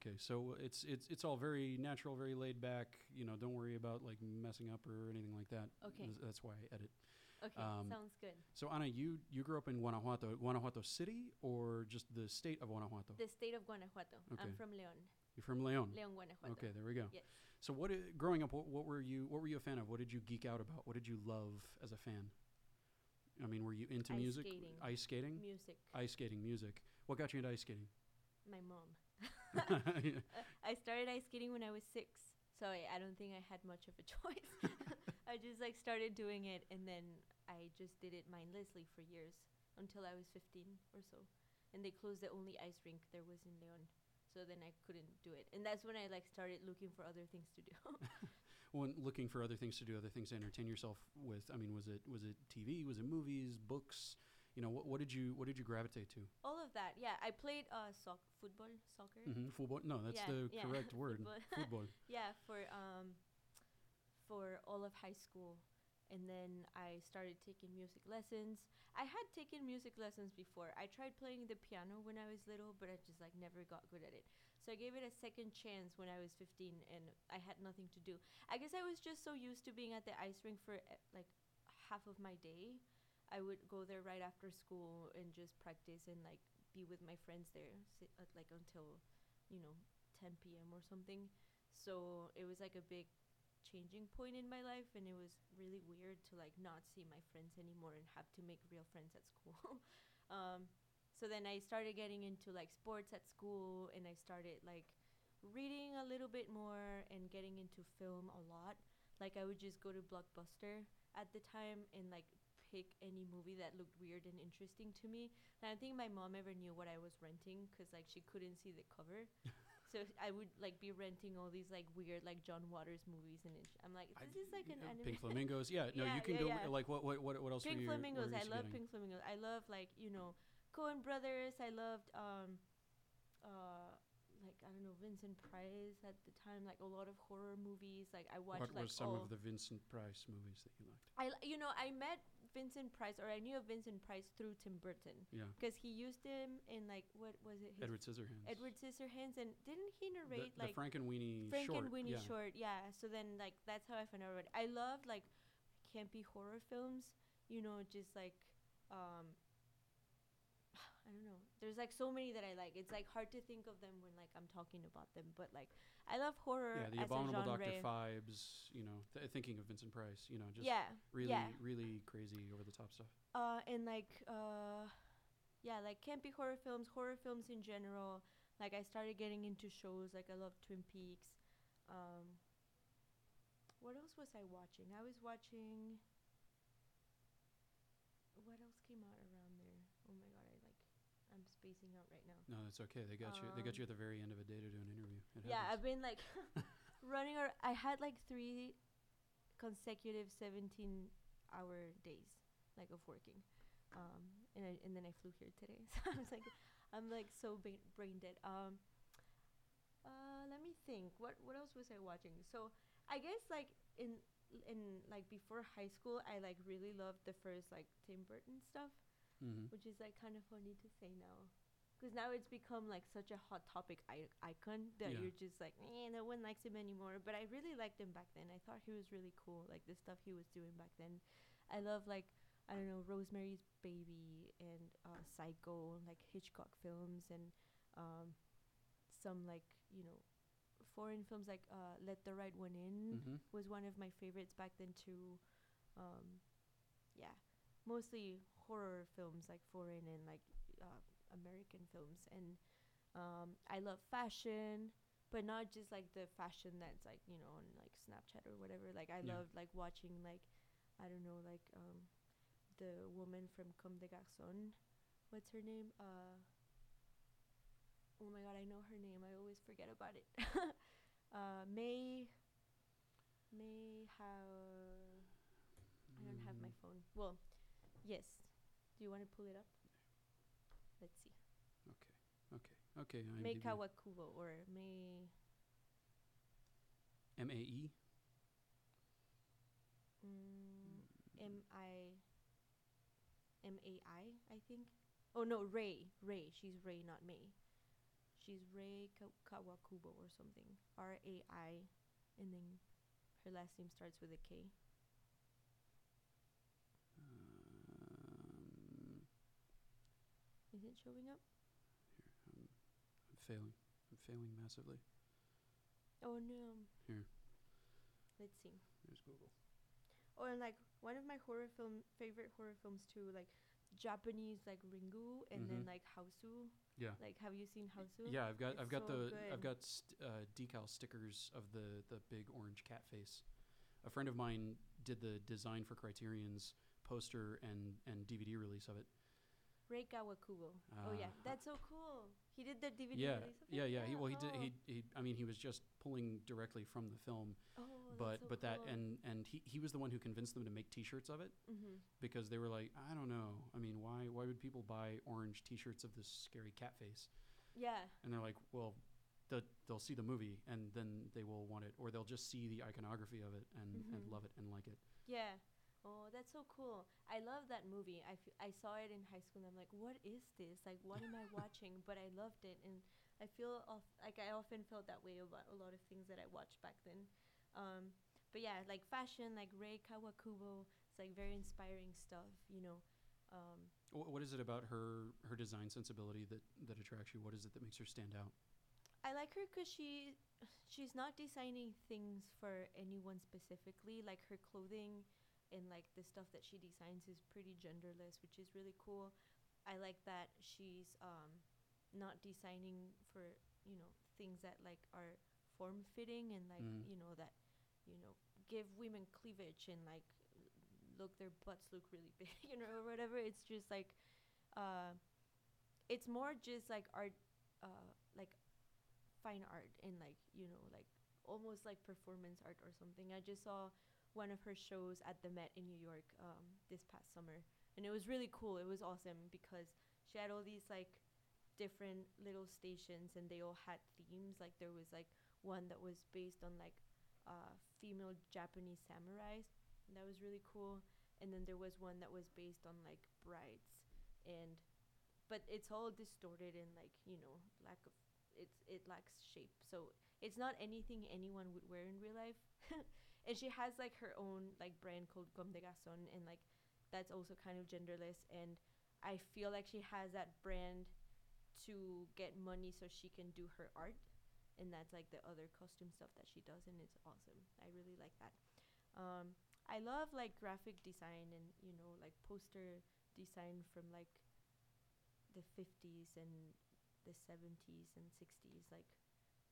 Okay, so it's it's it's all very natural, very laid back. You know, don't worry about like messing up or anything like that. Okay. That's- That's why I edit. Okay, Um, sounds good. So Anna, you you grew up in Guanajuato, Guanajuato City, or just the state of Guanajuato? The state of Guanajuato. Okay. I'm from León. You're from León. León, Guanajuato. Okay, there we go. Yes. So what i- growing up, what, what were you what were you a fan of? What did you geek out about? What did you love as a fan? I mean, were you into Ice music? skating. Ice skating. Music. Ice skating, music. What got you into ice skating? My mom. I started ice skating when I was six, so I, I don't think I had much of a choice. I just like started doing it, and then I just did it mindlessly for years until I was 15 or so, and they closed the only ice rink there was in Leon. So then I couldn't do it, and that's when I like started looking for other things to do. when looking for other things to do, other things to entertain yourself with. I mean, was it was it TV? Was it movies? Books? You know, what, what did you what did you gravitate to? All of that, yeah. I played uh, soc- football, soccer. Mm-hmm. Football? No, that's Yeah, the yeah. correct word. Football. Football. Yeah, for um, for all of high school, and then I started taking music lessons. I had taken music lessons before. I tried playing the piano when I was little, but I just like never got good at it. So I gave it a second chance when I was 15, and I had nothing to do. I guess I was just so used to being at the ice rink for eh, like half of my day. I would go there right after school and just practice and like be with my friends there, uh, like until, you know, 10 p.m. or something. So it was like a big changing point in my life and it was really weird to like not see my friends anymore and have to make real friends at school. um, so then I started getting into like sports at school and I started like reading a little bit more and getting into film a lot. Like I would just go to Blockbuster at the time and like pick any movie that looked weird and interesting to me. And I don't think my mom ever knew what I was renting because like she couldn't see the cover. so I would like be renting all these like weird like John Waters movies and it, I'm like I- this is like an anime. Pink Flamingos. Yeah, no, Yeah, you can yeah, go yeah. like what what what what else? Pink were you, Flamingos. I love getting? Pink Flamingos. I love like you know Coen Brothers. I loved um, uh, like I don't know Vincent Price at the time. Like a lot of horror movies. Like I watched What like were some of the Vincent Price movies that you liked? I you know I met Vincent Price or I knew of Vincent Price through Tim Burton Yeah, because he used him in like what was it? His Edward Scissorhands. Edward Scissorhands and didn't he narrate the like Frankenweenie Frank short. and Winnie yeah. short, yeah. So then like that's how I found out about it. I loved like campy horror films, you know, just like um I don't know. There's like so many that I like. It's like hard to think of them when like I'm talking about them, but like I love horror Yeah, the Abominable. Doctor Phibes. You know, th- thinking of Vincent Price. You know, just yeah, really yeah. really crazy over the top stuff. uh and like uh yeah like campy horror films horror films in general like i started getting into shows like i love twin peaks um what else was i watching i was watching what else came out around there oh my god i like i'm spacing out right now No, that's okay. They got you. They got you Um, at the very end of a day to do an interview. It yeah happens. i've been like running or i had like three consecutive 17 hour days like of working um and I, and then i flew here today so i was like i'm like so ba- brain dead um uh let me think what what else was i watching so i guess like in in like before high school i like really loved the first like tim burton stuff Mhm. which is like kind of funny to say now because now it's become like such a hot topic I- icon that Yeah. you're just like eh, no one likes him anymore but i really liked him back then i thought he was really cool like the stuff he was doing back then i love like i don't know rosemary's baby and uh, psycho like hitchcock films and um, some like you know foreign films like uh, let the right one in Mhm. was one of my favorites back then too. Um, yeah, mostly horror films like foreign and like uh, American films, and um, I love fashion, but not just like the fashion that's like you know on like Snapchat or whatever. Like I Yeah. loved like watching like I don't know like um, the woman from Comme des Garçons. What's her name? Uh, oh my god, I know her name. I always forget about it. uh, May. May how? I don't have my Mm, phone. Well, yes. Do you want to pull it up? Let's see. Okay. Okay. Okay. IMDb. Kawakubo or May. M A E. Mm, M I. M A I, I think. Oh no, Rei. Rei. She's Rei, not May. she's Rei Ka- Kawakubo or something. R A I, and then her last name starts with a K. Is it showing up? here, I'm, I'm failing. I'm failing massively. Oh no. Here. Let's see. There's Google. Or like one of my horror film favorite horror films too, like Japanese like Ringu and then Mhm. like Hausu. Yeah. Like have you seen Hausu? Yeah, I've got It's I've got so the good. I've got st- uh, decal stickers of the the big orange cat face. A friend of mine did the design for Criterion's poster and and DVD release of it. Rei Kawakubo. oh yeah, Uh, that's so cool. He did the DVD yeah, release yeah, yeah. He, well, he did. oh. He, he. I mean, he was just pulling directly from the film, Oh, but so but that and and he he was the one who convinced them to make T-shirts of it Mhm. because they were like, I don't know. I mean, why why would people buy orange T-shirts of this scary cat face? Yeah. And they're like, well, the, they'll see the movie and then they will want it, or they'll just see the iconography of it and, and Mhm. love it and like it. Yeah. Oh, that's so cool. I love that movie. I, f- I saw it in high school and I'm like, what is this? Like, what am I watching? But I loved it. And I feel of- like I often felt that way about a lot of things that I watched back then. Um, but yeah, like fashion, like Rei Kawakubo, it's like very inspiring stuff, you know. Um, Wh- what is it about her her design sensibility that that attracts you? What is it that makes her stand out? I like her because she she's not designing things for anyone specifically. Like her clothing and like the stuff that she designs is pretty genderless, which is really cool. I like that she's um, not designing for you know things that like are form fitting and like Mhm. you know that you know give women cleavage and like look their butts look really big you know or whatever it's just like uh it's more just like art uh like fine art and like you know like almost like performance art or something i just saw one of her shows at the met in new york um this past summer. And it was really cool. It was awesome because she had all these like different little stations and they all had themes. Like there was like one that was based on like uh female japanese samurais and that was really cool. And then there was one that was based on like brides. And but it's all distorted and like you know lack of it's it lacks shape. So it's not anything anyone would wear in real life and she has like her own like brand called Comme des Garçons and like that's also kind of genderless and I feel like she has that brand to get money so she can do her art and that's like the other costume stuff that she does and it's awesome. I really like that. Um, I love like graphic design and you know like poster design from like the 50s and the 70s and 60s like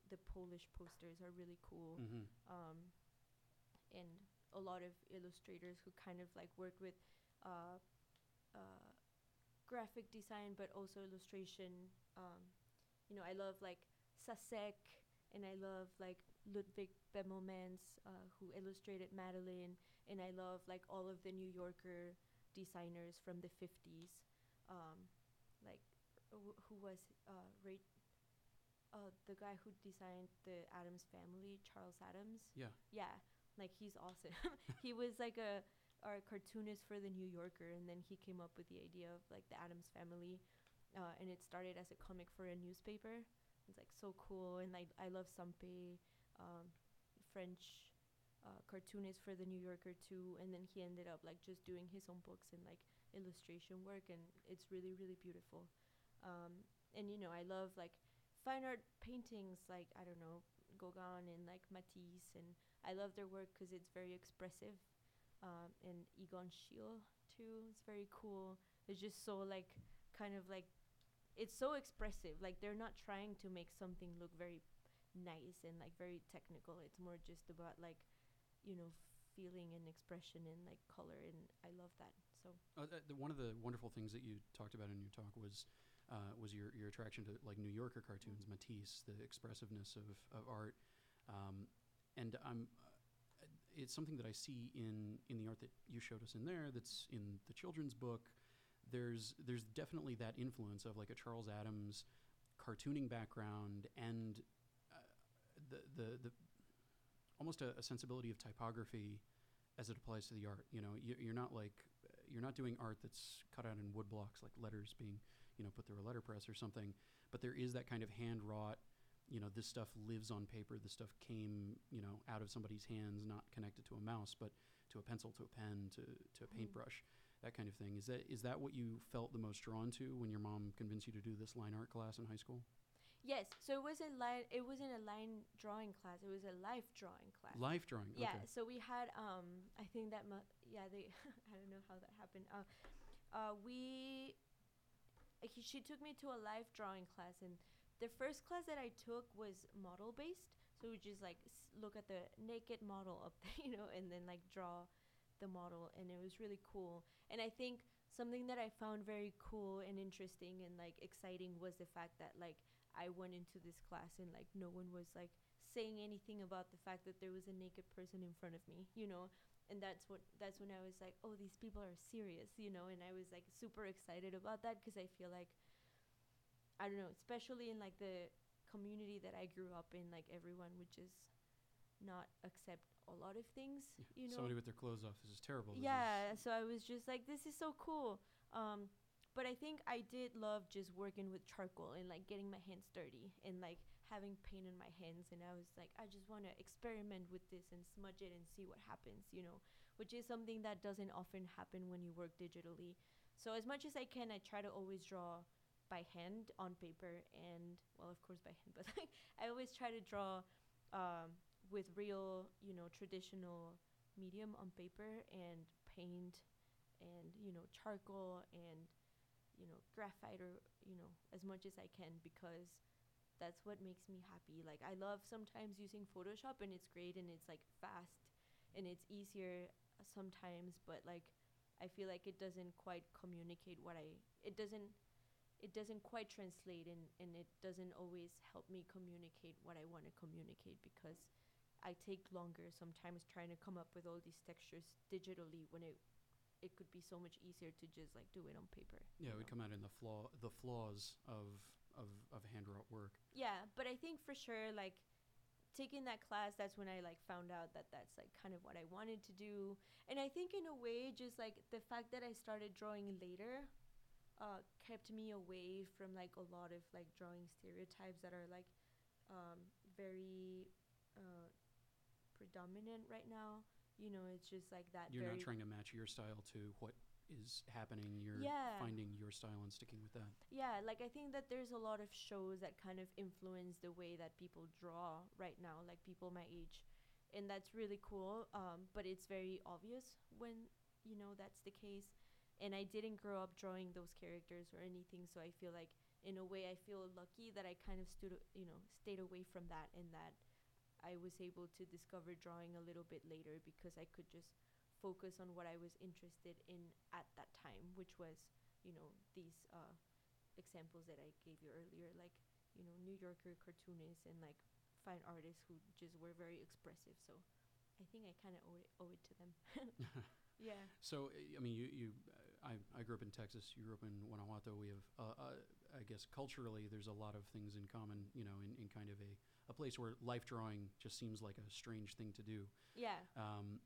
the Polish posters are really cool. Mm-hmm. um, and a lot of illustrators who kind of like work with uh, uh, graphic design but also illustration um, you know I love like Sasek and I love like Ludwig Bemelmans uh, who illustrated Madeline and I love like all of the New Yorker designers from the 50s um, like wh- who was uh, Ray uh, the guy who designed the Addams family Charles Addams Yeah. yeah like he's awesome. He was like a a cartoonist for the New Yorker and then he came up with the idea of like the Addams family uh, and it started as a comic for a newspaper. It's like so cool and like I love Sempé um, French uh, cartoonist for the New Yorker too and then he ended up like just doing his own books and like illustration work and it's really really beautiful. Um, and you know I love like fine art paintings like I don't know Gauguin and like Matisse and I love their work because it's very expressive um, and Egon Schiele too. It's very cool. It's just so like kind of like it's so expressive. Like they're not trying to make something look very nice and like very technical. It's more just about like you know feeling and expression and like color and I love that so. Uh, uh, the, one of the wonderful things that you talked about in your talk was uh, was your, your attraction to like New Yorker cartoons, Matisse, the expressiveness of, of art, um, and I'm. Uh, it's something that I see in in the art that you showed us in there. That's in the children's book. There's there's definitely that influence of like a Charles Addams cartooning background and uh, the the the almost a, a sensibility of typography as it applies to the art. You know, you, you're not like you're not doing art that's cut out in wood blocks like letters being you know put through a letterpress or something but there is that kind of hand wrought you know this stuff lives on paper this stuff came you know out of somebody's hands not connected to a mouse but to a pencil to a pen to, to a Mhm. paintbrush that kind of thing is that is that what you felt the most drawn to when your mom convinced you to do this line art class in high school Yes, so it wasn't line. It wasn't a line drawing class. It was a life drawing class. life drawing Yeah, okay so we had um I think that mu- yeah, they I don't know how that happened. Uh uh we he, she took me to a life drawing class and the first class that I took was model based. So we just like s- look at the naked model up there, you know, and then like draw the model and it was really cool. And I think something that I found very cool and interesting and like exciting was the fact that like I went into this class and like no one was like saying anything about the fact that there was a naked person in front of me, you know. And that's what that's when I was like, oh, these people are serious, you know. And I was like super excited about that because I feel like I don't know, especially in like the community that I grew up in, like everyone would just not accept a lot of things, you know. somebody with their clothes off this is terrible This is- Yeah, so I was just like, this is so cool. Um, but I think I did love just working with charcoal and like getting my hands dirty and like having paint in my hands. And I was like, I just want to experiment with this and smudge it and see what happens, you know, which is something that doesn't often happen when you work digitally. So as much as I can, I try to always draw by hand on paper and well, of course by hand, but I always try to draw um, with real, you know, traditional medium on paper and paint and you know charcoal and you know graphite or you know as much as I can because that's what makes me happy. Like I love sometimes using Photoshop and it's great and it's like fast and it's easier sometimes but like I feel like it doesn't quite communicate what I it doesn't it doesn't quite translate and, and it doesn't always help me communicate what I want to communicate because I take longer sometimes trying to come up with all these textures digitally when it it could be so much easier to just like do it on paper. yeah it would know? come out in the flaw the flaws of of of hand wrought work Yeah, but I think for sure like taking that class that's when I like found out that that's like kind of what I wanted to do. And I think in a way just like the fact that I started drawing later uh kept me away from like a lot of like drawing stereotypes that are like um very uh predominant right now. You know, it's just like that you're not trying to match your style to what is happening you're Yeah. finding your style and sticking with that Yeah, like I think that there's a lot of shows that kind of influence the way that people draw right now, like people my age. And that's really cool. Um, but it's very obvious when, you know, that's the case. And I didn't grow up drawing those characters or anything, so I feel like in a way I feel lucky that I kind of stood, you know, stayed away from that and that I was able to discover drawing a little bit later because I could just focus on what I was interested in at that time, which was, you know, these uh examples that I gave you earlier, like you know New Yorker cartoonists and like fine artists who just were very expressive. So I think I kind of owe it, owe it to them. yeah. So I mean, you you I I grew up in Texas. You grew up in Guanajuato. We have uh, uh, I guess culturally, there's a lot of things in common. You know, in, in kind of a a place where life drawing just seems like a strange thing to do. Yeah. Um,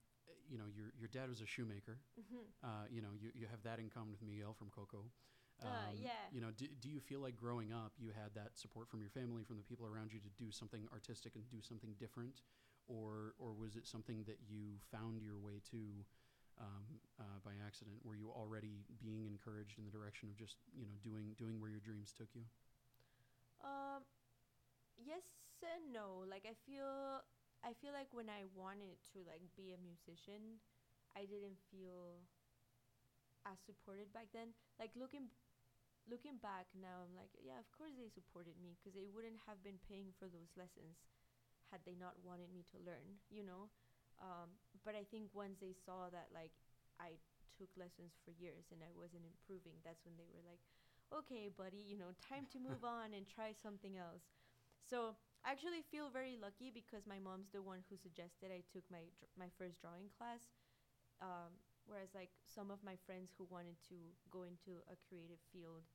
you know, your your dad was a shoemaker. hmm Uh, you know, you, you have that in common with Miguel from Coco. Um, Uh, yeah. You know, do, do you feel like growing up you had that support from your family, from the people around you to do something artistic and do something different, or or was it something that you found your way to um, uh, by accident? Were you already being encouraged in the direction of just you know doing doing where your dreams took you? Um, yes and no. Like I feel, I feel like when I wanted to like be a musician, I didn't feel as supported back then. Like looking, looking back now, I'm like, yeah, of course they supported me because they wouldn't have been paying for those lessons had they not wanted me to learn. You know. Um, but I think once they saw that like I took lessons for years and I wasn't improving, that's when they were like, okay, buddy, you know, time to move on and try something else. So I actually feel very lucky because my mom's the one who suggested I took my my first drawing class. Um, whereas like some of my friends who wanted to go into a creative field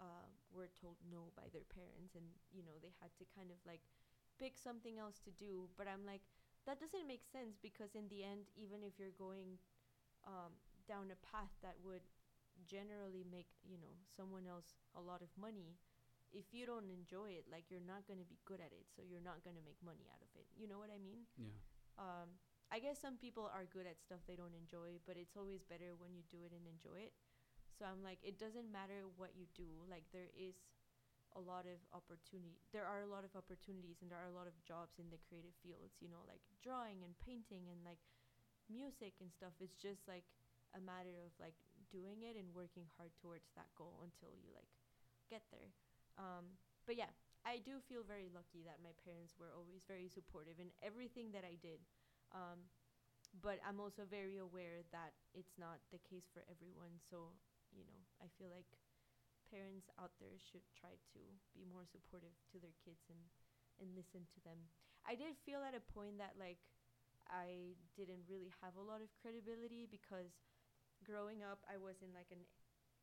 uh, were told no by their parents, and you know they had to kind of like pick something else to do. But I'm like, that doesn't make sense because in the end, even if you're going um, down a path that would generally make you know someone else a lot of money if you don't enjoy it like you're not going to be good at it so you're not going to make money out of it you know what i mean Yeah. um, I guess some people are good at stuff they don't enjoy, but it's always better when you do it and enjoy it. So I'm like, it doesn't matter what you do. Like there is a lot of opportunity. There are a lot of opportunities and there are a lot of jobs in the creative fields. You know, like drawing and painting and like music and stuff. It's just like a matter of like doing it and working hard towards that goal until you like get there. Um, but yeah, I do feel very lucky that my parents were always very supportive in everything that I did. Um, but I'm also very aware that it's not the case for everyone. So, you know, I feel like parents out there should try to be more supportive to their kids and, and listen to them. I did feel at a point that, like, I didn't really have a lot of credibility because growing up, I wasn't like an,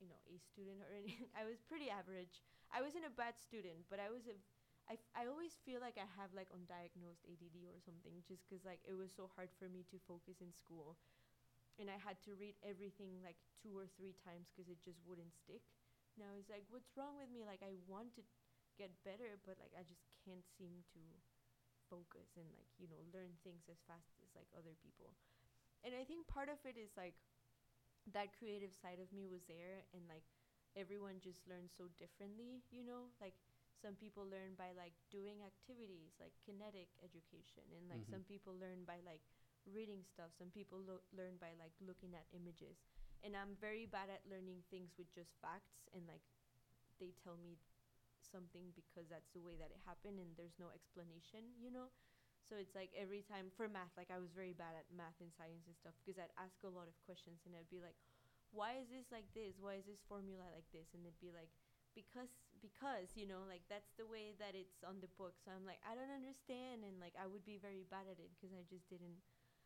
you know, A student or anything. I was pretty average. I wasn't a bad student, but I was a I, I always feel like I have like undiagnosed ADD or something just because like it was so hard for me to focus in school and I had to read everything like two or three times because it just wouldn't stick. Now I was like, what's wrong with me? Like I want to get better, but like I just can't seem to focus and like you know learn things as fast as like other people. And I think part of it is like that creative side of me was there and like everyone just learns so differently, you know? Like some people learn by like doing activities like kinetic education and like Mhm. some people learn by like reading stuff some people lo- learn by like looking at images and i'm very bad at learning things with just facts and like they tell me something because that's the way that it happened and there's no explanation you know so it's like every time for math like i was very bad at math and science and stuff because i'd ask a lot of questions and i'd be like why is this like this? Why is this formula like this? And it'd be like because because you know like that's the way that it's on the book. So i'm like i don't understand. And like i would be very bad at it because i just didn't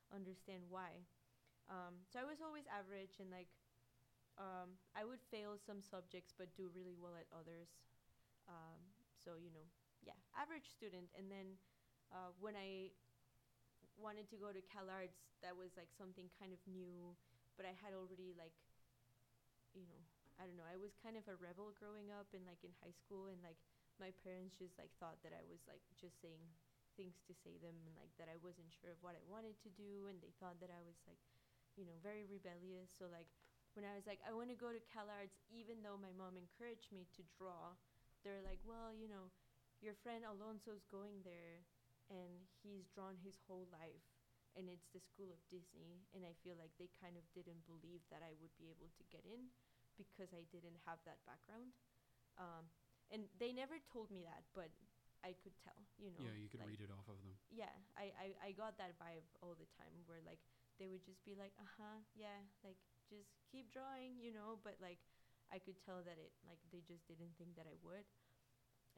understand why. Um, so i was always average and like um, i would fail some subjects but do really well at others. Um, so you know yeah average student. And then uh, when i wanted to go to CalArts that was like something kind of new but i had already like you know I don't know. I was kind of a rebel growing up and like in high school and like my parents just like thought that I was like just saying things to say them and like that I wasn't sure of what I wanted to do and they thought that I was like you know very rebellious. So like when I was like I want to go to CalArts even though my mom encouraged me to draw, they're like, "Well, you know, your friend Alonso's going there and he's drawn his whole life." And it's the school of Disney, and I feel like they kind of didn't believe that I would be able to get in because I didn't have that background. Um, and they never told me that, but I could tell, you know. yeah, you could like, read it off of them. Yeah, I, I, I got that vibe all the time where like they would just be like, uh huh, yeah, like just keep drawing, you know, but like I could tell that it like they just didn't think that I would.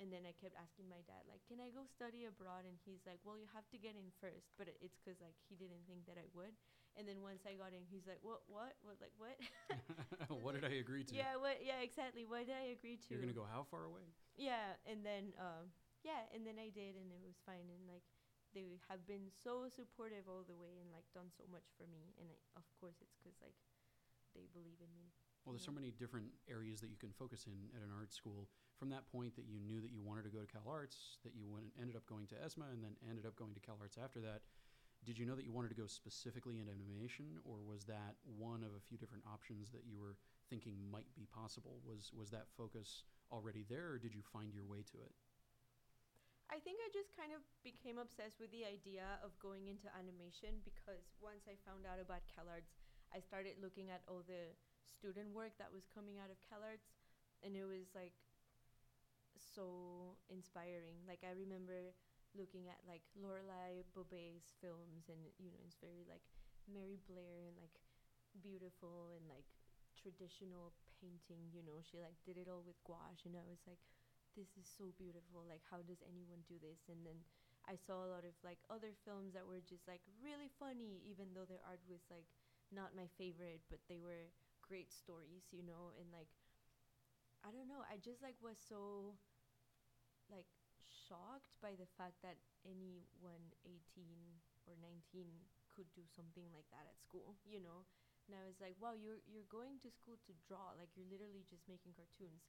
And then I kept asking my dad, like, can I go study abroad? And he's like, well, you have to get in first. But it's because, like, he didn't think that I would. And then once I got in, he's like, what, what? What, like, what? what did I agree to? Yeah, what? Yeah, exactly. What did I agree to? You're gonna go how far away? Yeah, and then um, yeah, and then I did, and it was fine, and like they have been so supportive all the way, and like done so much for me, and I, of course it's because like they believe in me. Well, there's so many different areas that you can focus in at an art school. From that point that you knew that you wanted to go to Cal Arts, that you went, ended up going to ESMA, and then ended up going to Cal Arts after that. Did you know that you wanted to go specifically in animation, or was that one of a few different options that you were thinking might be possible? Was was that focus already there, or did you find your way to it? I think I just kind of became obsessed with the idea of going into animation because once I found out about CalArts, I started looking at all the student work that was coming out of CalArts, and it was like so inspiring. Like I remember looking at like Lorelay Bové's films, and you know it's very like Mary Blair and like beautiful and like traditional painting. You know, she like did it all with gouache, and I was like this is so beautiful like how does anyone do this and then i saw a lot of like other films that were just like really funny even though their art was like not my favorite but they were great stories you know and like i don't know i just like was so like shocked by the fact that anyone 18 or 19 could do something like that at school you know and I was like, wow, you're you're going to school to draw, like you're literally just making cartoons.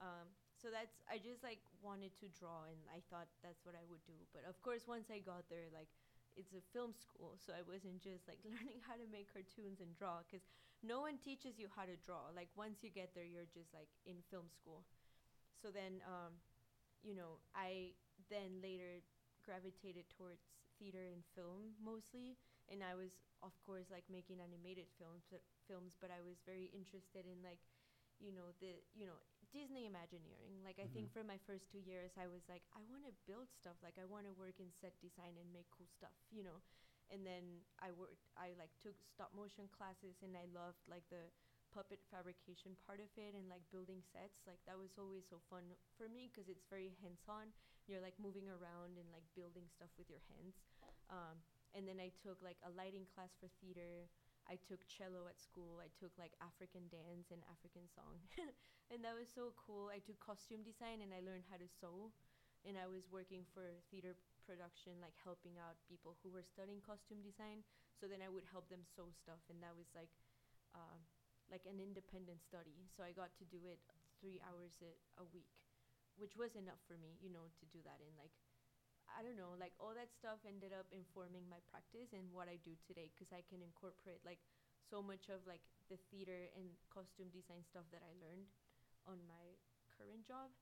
Um, so that's I just like wanted to draw, and I thought that's what I would do. But of course, once I got there, like it's a film school, so I wasn't just like learning how to make cartoons and draw, because no one teaches you how to draw. Like once you get there, you're just like in film school. So then, um, you know, I then later gravitated towards theater and film mostly, and I was of course like making animated films, films, but I was very interested in like, you know, the you know Disney Imagineering. Like I think Mhm. for my first two years, I was like, I want to build stuff. Like I want to work in set design and make cool stuff, you know. And then I worked. I like took stop motion classes, and I loved like the puppet fabrication part of it and like building sets. Like that was always so fun for me because it's very hands on. You're like moving around and like building stuff with your hands. Um, and then I took like a lighting class for theater. I took cello at school. I took like African dance and African song. and that was so cool. I took costume design and I learned how to sew. And I was working for theater production, like helping out people who were studying costume design. So then I would help them sew stuff, and that was like, uh, like an independent study. So I got to do it three hours a, a week, which was enough for me, you know, to do that in like. I don't know, like all that stuff ended up informing my practice and what I do today because I can incorporate like so much of like the theater and costume design stuff that I learned on my current job.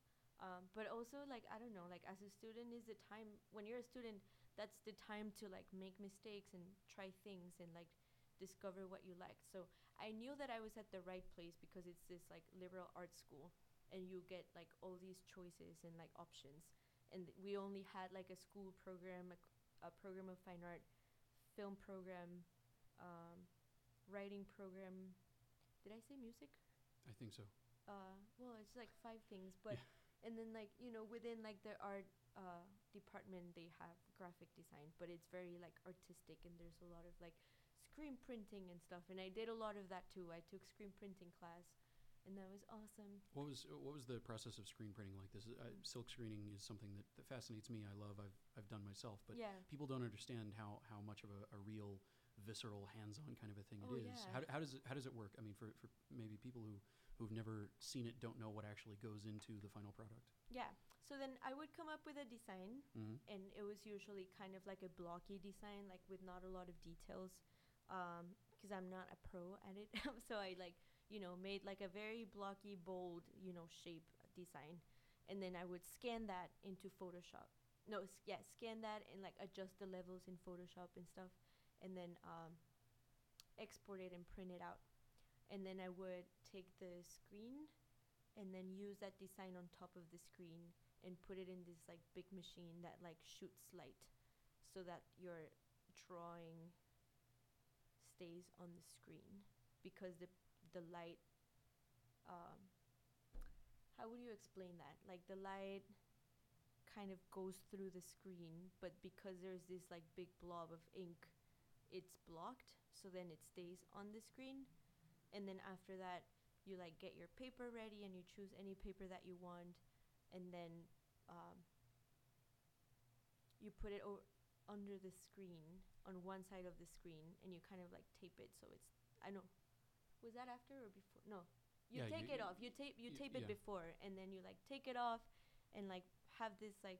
Um, but also like I don't know, like as a student is the time when you're a student, that's the time to like make mistakes and try things and like discover what you like. So I knew that I was at the right place because it's this like liberal arts school and you get like all these choices and like options. And we only had like a school program, a program of fine art, film program, um, writing program. Did I say music? I think so. uh well it's like five things but and then like you know within like the art uh department they have graphic design but it's very like artistic and there's a lot of like screen printing and stuff and i did a lot of that too i took screen printing class and that was awesome What was what was the process of screen printing like? This is, uh, silk screening is something that, that fascinates me. I love. I've I've done myself, but yeah people don't understand how how much of a, a real visceral hands-on kind of a thing Oh, it is. yeah. How, how does it how does it work? I mean, for, for maybe people who who've never seen it don't know what actually goes into the final product. yeah so then i would come up with a design Mm-hmm. and it was usually kind of like a blocky design like with not a lot of details because i'm not a pro at it so i like you know made like a very blocky bold you know shape design. And then i would scan that into photoshop. No yeah scan that and like adjust the levels in photoshop and stuff and then um, export it and print it out. And then i would take the screen and then use that design on top of the screen and put it in this like big machine that like shoots light so that your drawing stays on the screen because the the light um how would you explain that? Like the light kind of goes through the screen but because there's this like big blob of ink it's blocked so then it stays on the screen. And then after that you like get your paper ready and you choose any paper that you want and then um, you put it o- under the screen on one side of the screen and you kind of like tape it so it's I know was that after or before? No. You Yeah, take you- it off. You tape you y- tape it yeah. before and then you like take it off and like have this like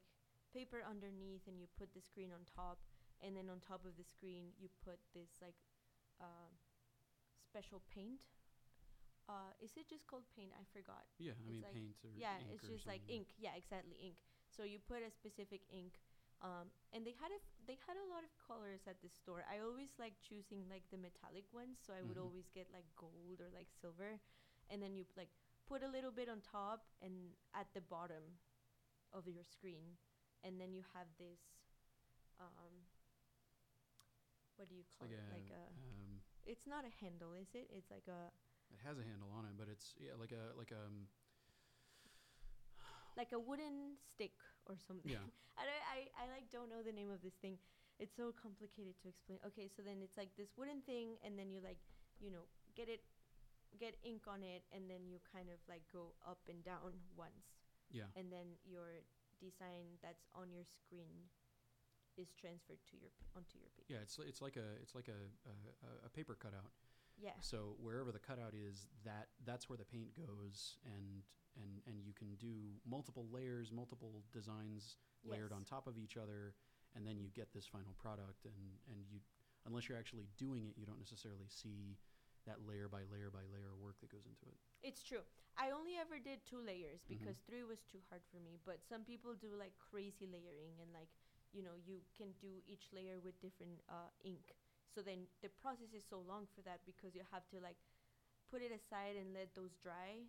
paper underneath and you put the screen on top and then on top of the screen you put this like um special paint. Uh is it just called paint? I forgot. Yeah, I It's mean like- paint or yeah it's just like ink. Yeah exactly ink. So you put a specific ink um, and they had a f- they had a lot of colors at the store. I always like choosing like the metallic ones so i would Mhm. always get like gold or like silver. And then you like put a little bit on top and at the bottom of your screen. And then you have this um, what do you call like it a, like a um, it's not a handle is it? It's like a it has a handle on it, but it's yeah, like a like um like a wooden stick or something yeah. I, don't, I I like don't know the name of this thing. It's so complicated to explain. Okay, so then it's like this wooden thing, and then you like, you know, get it, get ink on it, and then you kind of like go up and down once, Yeah. and then your design that's on your screen is transferred to your p- onto your paper. Yeah, it's it's like a it's like a, a- a paper cutout. Yeah. So wherever the cutout is, that that's where the paint goes, and and and you can do multiple layers, multiple designs layered Yes. on top of each other, and then you get this final product. And and you, unless you're actually doing it, you don't necessarily see that layer by layer by layer work that goes into it. It's true. I only ever did two layers Mhm. because three was too hard for me. But some people do like crazy layering and like you know you can do each layer with different uh, ink. So then the process is so long for that because you have to like put it aside and let those dry,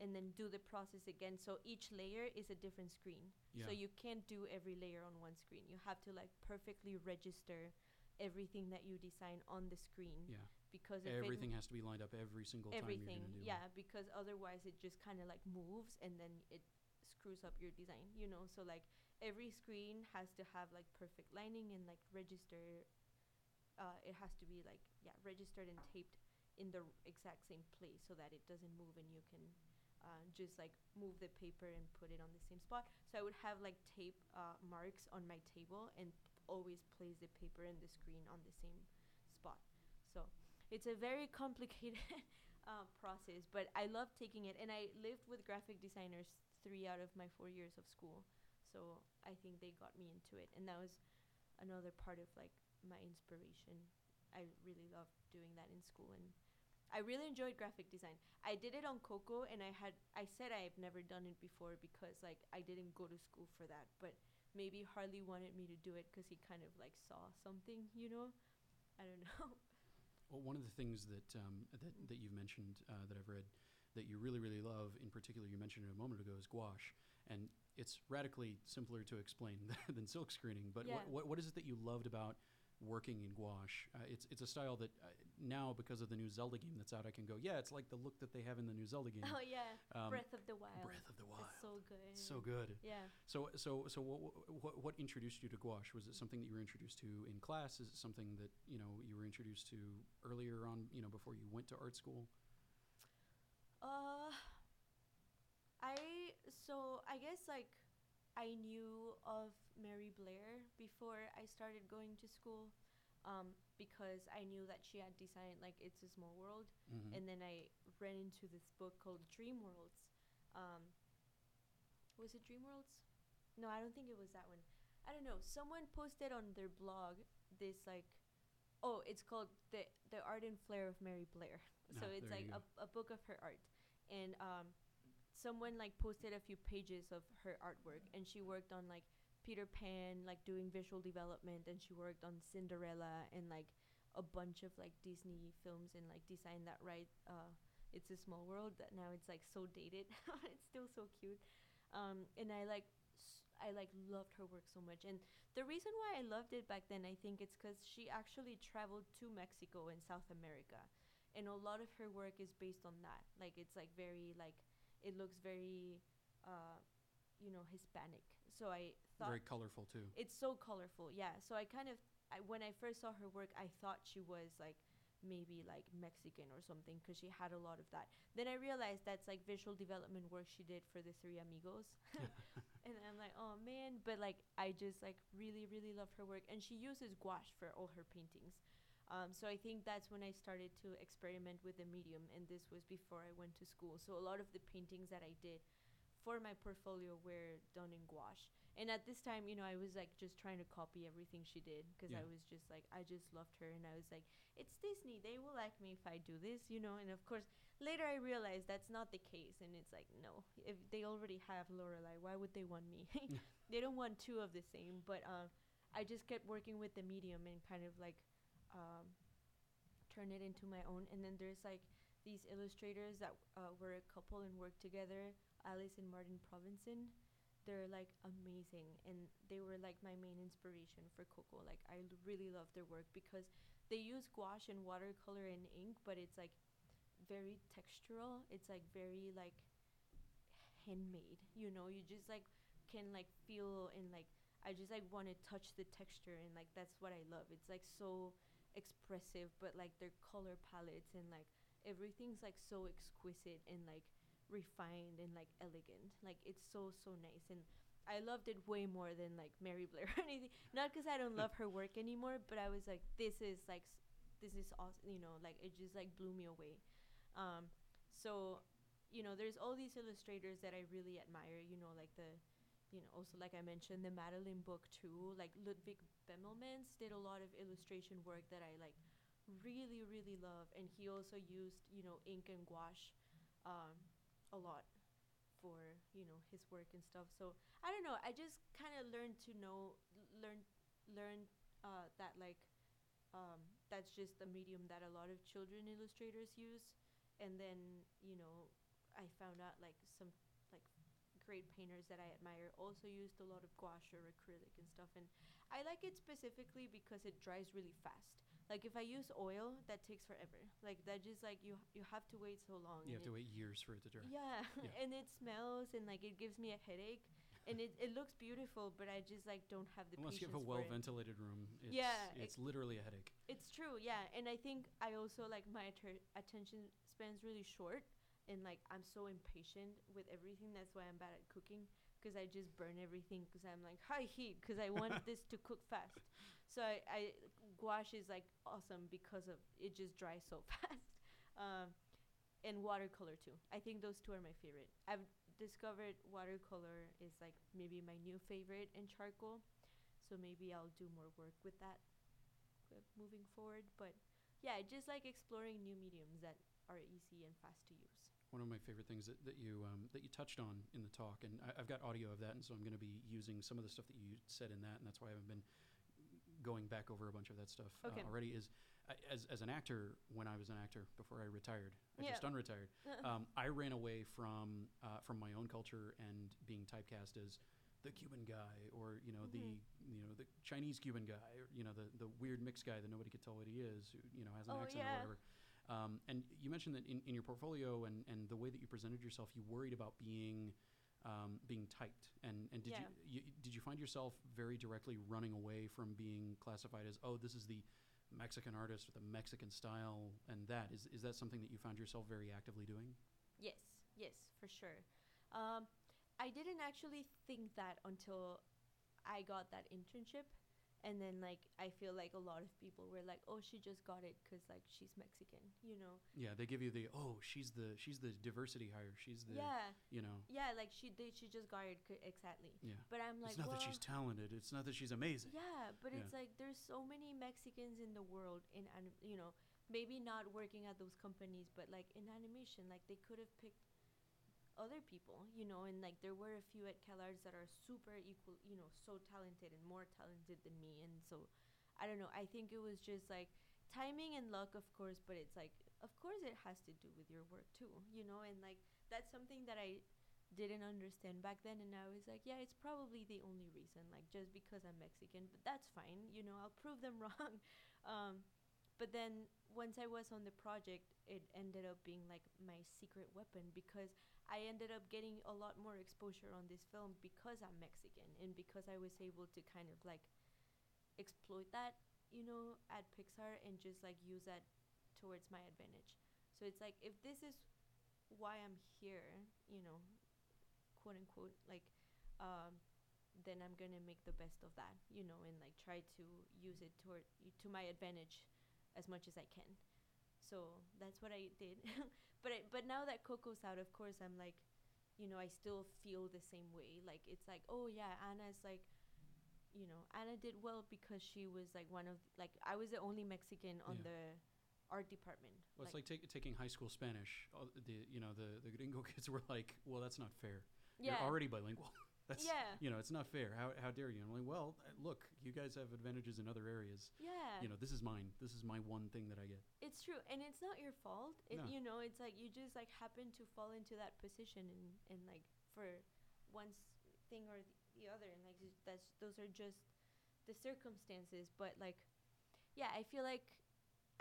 and then do the process again. So each layer is a different screen. Yeah. So you can't do every layer on one screen. You have to like perfectly register everything that you design on the screen yeah. because it Everything has to be lined up every single time everything yeah because otherwise it just kind of like moves and then it screws up your design you know so like every screen has to have like perfect lining and like register uh, it has to be like yeah registered and taped in the r- exact same place so that it doesn't move and you can uh, just like move the paper and put it on the same spot so i would have like tape uh, marks on my table and always place the paper and the screen on the same spot so it's a very complicated uh, process, but I love taking it. And I lived with graphic designers three out of my four years of school, so I think they got me into it, and that was another part of like my inspiration. I really loved doing that in school, and I really enjoyed graphic design. I did it on Coco, and I had I said I've never done it before because like I didn't go to school for that, but maybe Harley wanted me to do it because he kind of like saw something, you know. I don't know. Well, one of the things that um, that that you've mentioned uh, that I've read that you really really love, in particular, you mentioned it a moment ago, is gouache, and it's radically simpler to explain than silk screening. But Yeah. what, what what is it that you loved about working in gouache? Uh, it's it's a style that uh, now because of the new Zelda game that's out, I can go, yeah, it's like the look that they have in the new Zelda game. Oh yeah, Um, Breath of the Wild. Breath of the Wild. It's so good. so good. Yeah. So, so, so, what, what, what introduced you to gouache? Was it something that you were introduced to in class? Is it something that you know you were introduced to earlier on, you know, before you went to art school? Uh, I so I guess like I knew of Mary Blair before I started going to school, um, because I knew that she had designed like It's a Small World, Mm-hmm. and then I ran into this book called Dream Worlds. Um, was it Dream Worlds? No, I don't think it was that one. I don't know. Someone posted on their blog this like, oh, it's called the the Art and Flair of Mary Blair. so Ah, it's like a, a book of her art, and um, someone like posted a few pages of her artwork, and she worked on like Peter Pan, like doing visual development, and she worked on Cinderella and like a bunch of like Disney films and like designed that right. Uh, it's a small world that now it's like so dated. it's still so cute, um, and I like I like loved her work so much. And the reason why I loved it back then, I think it's because she actually traveled to Mexico and South America, and a lot of her work is based on that. Like it's like very like it looks very, uh, you know, Hispanic. So I thought Very colorful too. it's so colorful yeah. So i kind of I, when i first saw her work i thought she was like maybe like mexican or something because she had a lot of that. Then i realized that's like visual development work she did for the three amigos. And i'm like oh man. But like i just like really really love her work. And she uses gouache for all her paintings um, so i think that's when i started to experiment with the medium and this was before i went to school. So a lot of the paintings that i did for my portfolio were done in gouache. And at this time you know i was like just trying to copy everything she did because i was just like i just loved her and i was like it's disney they will like me if i do this you know? And of course later i realized that's not the case and it's like no if they already have lorelay why would they want me? They don't want two of the same but uh, i just kept working with the medium and kind of like um, turn it into my own. And then there's like these illustrators that uh, were a couple and worked together alice and martin provensen they're like amazing. And they were like my main inspiration for coco. Like i l- really love their work because they use gouache and watercolor and ink but it's like very textural. It's like very like handmade you know? You just like can like feel and like i just like want to touch the texture and like that's what i love. It's like so expressive but like their color palettes and like everything's like so exquisite and like refined and like elegant like it's so so nice and i loved it way more than like mary blair or anything not because i don't love her work anymore but i was like this is like this is awesome. You know, like it just like blew me away. Um, so, you know, there's all these illustrators that I really admire. You know, like the, you know, also like I mentioned, the Madeline book too. Like Ludwig Bemelmans did a lot of illustration work that I like really really love, and he also used you know ink and gouache, um, a lot for you know his work and stuff. So I don't know. I just kind of learned to know, learn, learn uh, that like um, that's just a medium that a lot of children illustrators use. And then you know, I found out like some painters that I admire also used a lot of gouache or acrylic and stuff. And I like it specifically because it dries really fast. Like if I use oil, that takes forever. Like that just like you you have to wait so long. You have to wait years for it to dry. yeah, Yeah. and it smells and like it gives me a headache, and it, it looks beautiful, but I just like don't have the Unless you have a well ventilated room, it's, Yeah, it's literally a headache. It's true, yeah, and I think I also like my atter- attention span's really short, and like I'm so impatient with everything. That's why I'm bad at cooking because I just burn everything because I'm like high heat because I want this to cook fast. So I, I gouache is like awesome because of it just dries so fast. Um, and watercolor too. I think those two are my favorite. I've discovered watercolor is like maybe my new favorite and charcoal. So maybe I'll do more work with that uh, moving forward. But yeah, just like exploring new mediums that are easy and fast to use. One of my favorite things that, that you um, that you touched on in the talk, and I, I've got audio of that, and so I'm going to be using some of the stuff that you said in that, and that's why I haven't been going back over a bunch of that stuff Okay. uh, already. Is I, as as an actor, when I was an actor before I retired, I Yeah. just unretired. um, I ran away from uh, from my own culture and being typecast as the Cuban guy, or you know Mhm. the you know the Chinese Cuban guy, or you know the the weird mixed guy that nobody could tell what he is, who you know has an Oh, accent yeah. or whatever. Um, and you mentioned that in, in your portfolio and, and the way that you presented yourself, you worried about being um, being typed. And and did Yeah. you, you did you find yourself very directly running away from being classified as oh this is the Mexican artist with the Mexican style and that is is that something that you found yourself very actively doing? Yes, yes, for sure. Um, I didn't actually think that until I got that internship, and then like I feel like a lot of people were like, "Oh, she just got it because like she's Mexican," you know? Yeah, they give you the oh she's the she's the diversity hire. She's the yeah, you know yeah, like she did. She just got it c- exactly. yeah. But I'm like, it's not well, that she's talented. It's not that she's amazing. Yeah, but Yeah. it's like there's so many Mexicans in the world in anim- you know, maybe not working at those companies, but like in animation, like they could have picked other people, you know, and like there were a few at CalArts that are super equal, you know, so talented and more talented than me, and so I don't know. I think it was just like timing and luck, of course, but it's like of course it has to do with your work too, you know, and like that's something that I didn't understand back then and I was like, yeah, it's probably the only reason, like just because I'm Mexican, but that's fine, you know, I'll prove them wrong. Um, but then once I was on the project, it ended up being like my secret weapon because I ended up getting a lot more exposure on this film because I'm Mexican and because I was able to kind of like exploit that, you know, at Pixar and just like use that towards my advantage. So it's like if this is why I'm here, you know, quote unquote, like, um, then I'm gonna make the best of that, you know, and like try to use it toward to my advantage as much as I can. So that's what I did. but I, but now that Coco's out, of course, I'm like, you know, I still feel the same way. Like it's like, oh yeah, Ana's like, you know, Ana did well because she was like one of like I was the only Mexican on Yeah. the art department. Well, it's like taking high school Spanish. All the you know the the gringo kids were like, well, that's not fair. yeah, You're already bilingual. that's yeah, you know it's not fair. How how dare you? I'm like, well, uh, look, you guys have advantages in other areas. yeah. You know, this is mine. This is my one thing that I get. It's true, and it's not your fault. It, No. You know, it's like you just like happen to fall into that position, and and like for one thing or the, the other, and like that's those are just the circumstances. But like, yeah, I feel like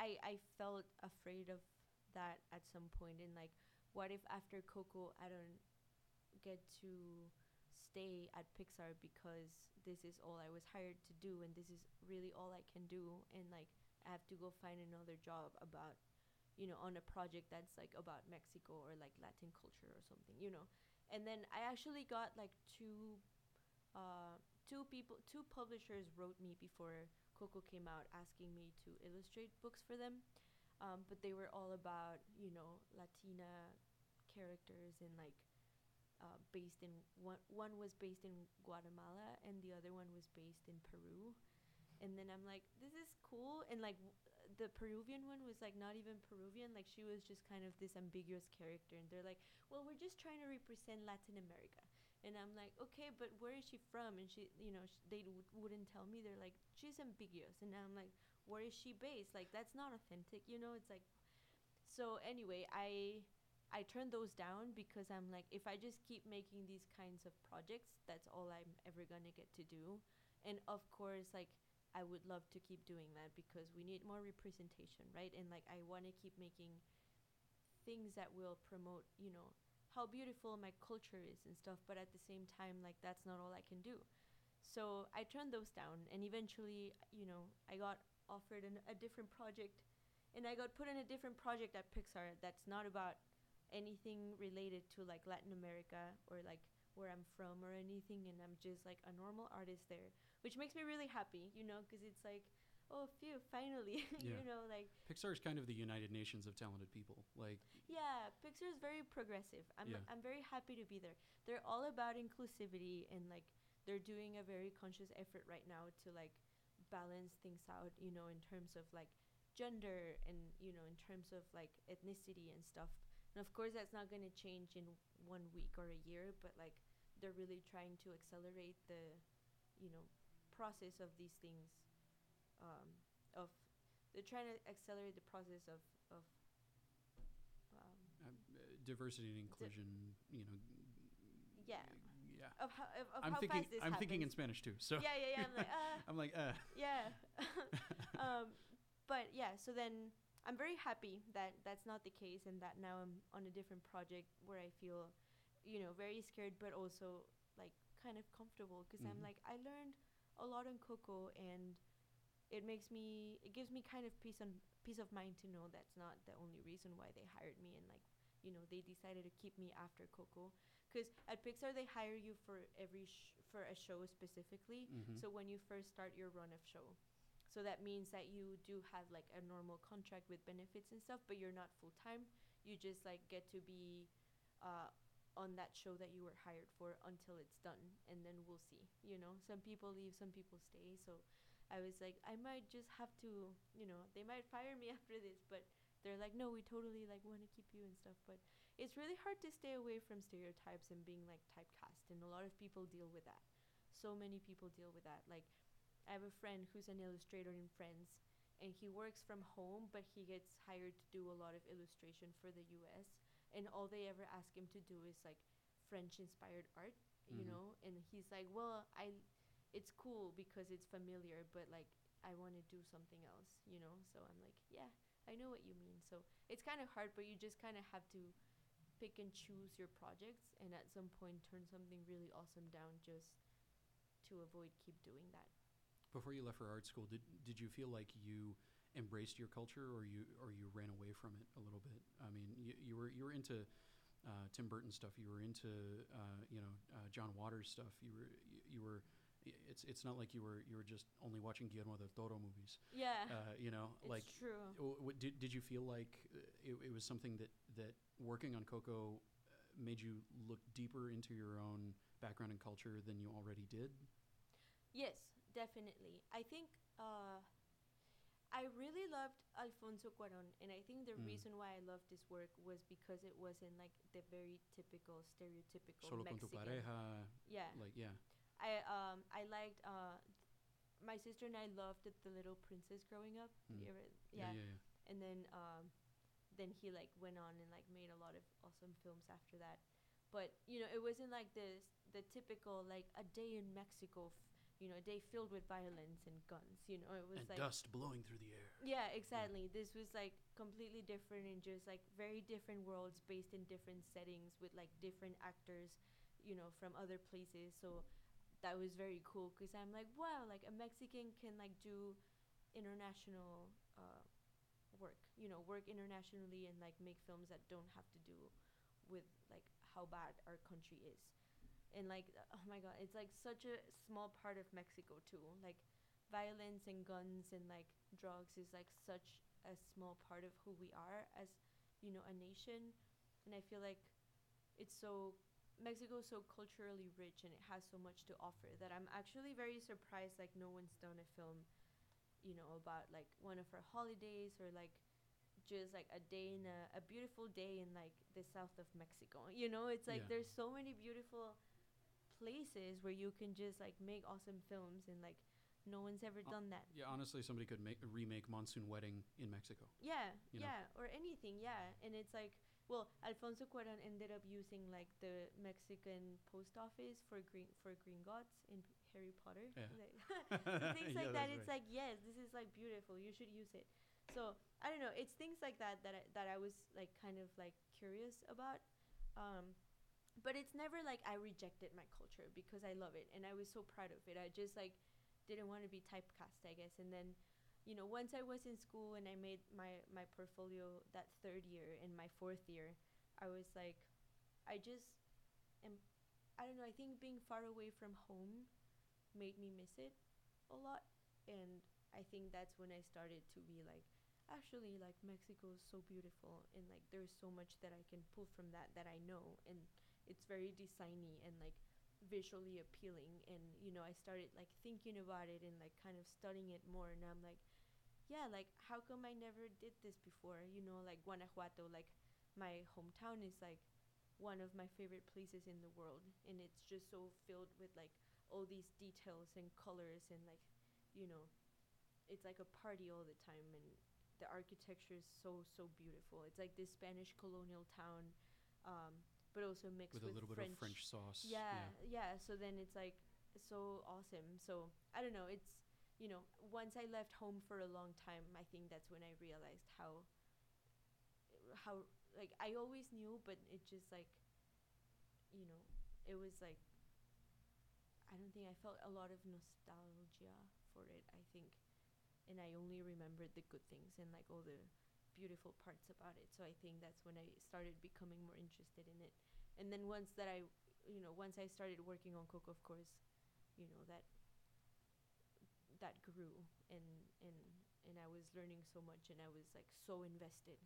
I I felt afraid of that at some point, and like, what if after Coco I don't get to stay at Pixar because this is all I was hired to do, and this is really all I can do, and like. I have to go find another job about, you know, on a project that's like about Mexico or like Latin culture or something, you know. And then I actually got like two, uh, two people, two publishers wrote me before Coco came out, asking me to illustrate books for them. Um, but they were all about you know Latina characters and like uh, based in one one was based in Guatemala and the other one was based in Peru. And then I'm like, this is cool. And like w- the Peruvian one was like not even Peruvian. Like she was just kind of this ambiguous character. And they're like, well, we're just trying to represent Latin America. And I'm like, okay, but where is she from? And she, you know, sh- they w- wouldn't tell me. They're like, she's ambiguous. And I'm like, where is she based? Like that's not authentic. You know, it's like. So anyway, I I turned those down because I'm like, if I just keep making these kinds of projects, that's all I'm ever gonna get to do. And of course, like, I would love to keep doing that because we need more representation, right? And like, I want to keep making things that will promote, you know, how beautiful my culture is and stuff. But at the same time, like, that's not all I can do. So I turned those down, and eventually, you know, I got offered an, a different project, and I got put in a different project at Pixar that's not about anything related to like Latin America or like where I'm from or anything, and I'm just like a normal artist there, which makes me really happy, you know, because it's like, oh, phew, finally, Yeah. you know, like Pixar is kind of the United Nations of talented people. Like, yeah, Pixar is very progressive. I'm Yeah. I'm very happy to be there. They're all about inclusivity and like they're doing a very conscious effort right now to like balance things out, you know, in terms of like gender and you know in terms of like ethnicity and stuff. And of course that's not going to change in one week or a year, but like they're really trying to accelerate the you know process of these things um, of they're trying to accelerate the process of of um, uh, diversity and inclusion, you know. Yeah. Yeah. of how of, of I'm how thinking. fast this I'm thinking in. Spanish too. So yeah, yeah, yeah. I'm like, uh, I'm like, uh. yeah. um, but yeah, so then I'm very happy that that's not the case, and that now I'm on a different project where I feel, you know, very scared, but also like kind of comfortable because I'm Mhm. like I learned a lot on Coco, and it makes me, it gives me kind of peace on peace of mind to know that's not the only reason why they hired me, and like, you know, they decided to keep me after Coco. Because at Pixar they hire you for every sh- for a show specifically. mhm. So when you first start your run of show, so that means that you do have like a normal contract with benefits and stuff, but you're not full time. You just like get to be uh, on that show that you were hired for until it's done, and then we'll see. You know, some people leave, some people stay. So I was like, I might just have to, you know, they might fire me after this, but they're like, no, we totally like want to keep you and stuff. But it's really hard to stay away from stereotypes and being like typecast, and a lot of people deal with that. So many people deal with that. Like, I have a friend who's an illustrator in France, and he works from home, but he gets hired to do a lot of illustration for the U.S. And all they ever ask him to do is like French-inspired art, you Mhm. know. And he's like, "Well, I, it's cool because it's familiar, but like I want to do something else, you know." So I'm like, "Yeah, I know what you mean." So it's kind of hard, but you just kind of have to pick and choose your projects, and at some point turn something really awesome down just to avoid keep doing that. Before you left for art school, did did you feel like you embraced your culture, or you or you ran away from it a little bit? I mean, you, you were you were into uh, Tim Burton stuff. You were into uh, you know uh, John Waters stuff. You were you, you were. It's it's not like you were you were just only watching Guillermo del Toro movies. Yeah, Uh, you know, it's like true. w- w- did did you feel like uh, it, it was something that that working on Coco uh, made you look deeper into your own background and culture than you already did? Yes, definitely. I think uh, I really loved Alfonso Cuarón, and I think the Mm. reason why I loved his work was because it wasn't like the very typical, stereotypical Solo con tu Mexican. pareja, Yeah, like yeah. I um I liked uh my sister and I loved the, the Little Princess growing up. Mm. Ever, Yeah, yeah. yeah, yeah. and then um then he like went on and like made a lot of awesome films after that but you know it wasn't like this the typical like a day in mexico you know a day filled with violence and guns you know it was and like dust blowing through the air. yeah exactly. This was like completely different and just like very different worlds based in different settings with like different actors you know from other places. So that was very cool because i'm like wow like a mexican can like do international uh, work you know work internationally and like make films that don't have to do with like how bad our country is and like oh my god it's like such a small part of mexico too. Like violence and guns and like drugs is like such a small part of who we are as you know a nation. And i feel like it's so mexico is so culturally rich and it has so much to offer that i'm actually very surprised like no one's done a film you know about like one of our holidays or like just like a day in a, a beautiful day in like the south of mexico. You know it's like Yeah. there's so many beautiful places where you can just like make awesome films and like no one's ever Uh, done that Yeah, honestly, somebody could make remake Monsoon Wedding in Mexico. yeah you know? yeah or anything yeah and it's like well alfonso cuaron ended up using like the mexican post office for green for gringotts in harry potter Yeah. Like- so things Yeah, like that it's right. like yes this is like beautiful you should use it so i don't know it's things like that that I, that I was like kind of like curious about um but it's never like i rejected my culture because i love it and i was so proud of it. I just like didn't want to be typecast i guess. And then you know once i was in school and i made my my portfolio that third year and my fourth year i was like i just am i don't know i think being far away from home made me miss it a lot. And i think that's when i started to be like actually like mexico is so beautiful and like there's so much that i can pull from that that i know. And it's very designy and like visually appealing. And you know i started like thinking about it and like kind of studying it more. And i'm like yeah like how come i never did this before? You know like guanajuato like my hometown is like one of my favorite places in the world. And it's just so filled with like all these details and colors and like you know it's like a party all the time. And the architecture is so so beautiful. It's like this spanish colonial town um, but also mixed with with, a little bit of French sauce. yeah, yeah. So then it's like so awesome. So I don't know. It's you know, once I left home for a long time, I think that's when I realized how how like I always knew, but it just like you know, it was like I don't think I felt a lot of nostalgia for it. I think, and I only remembered the good things and like all the beautiful parts about it. So I think that's when I started becoming more interested in it. And then once that I, you know, once I started working on Coco, of course, you know that that grew and and and I was learning so much and I was like so invested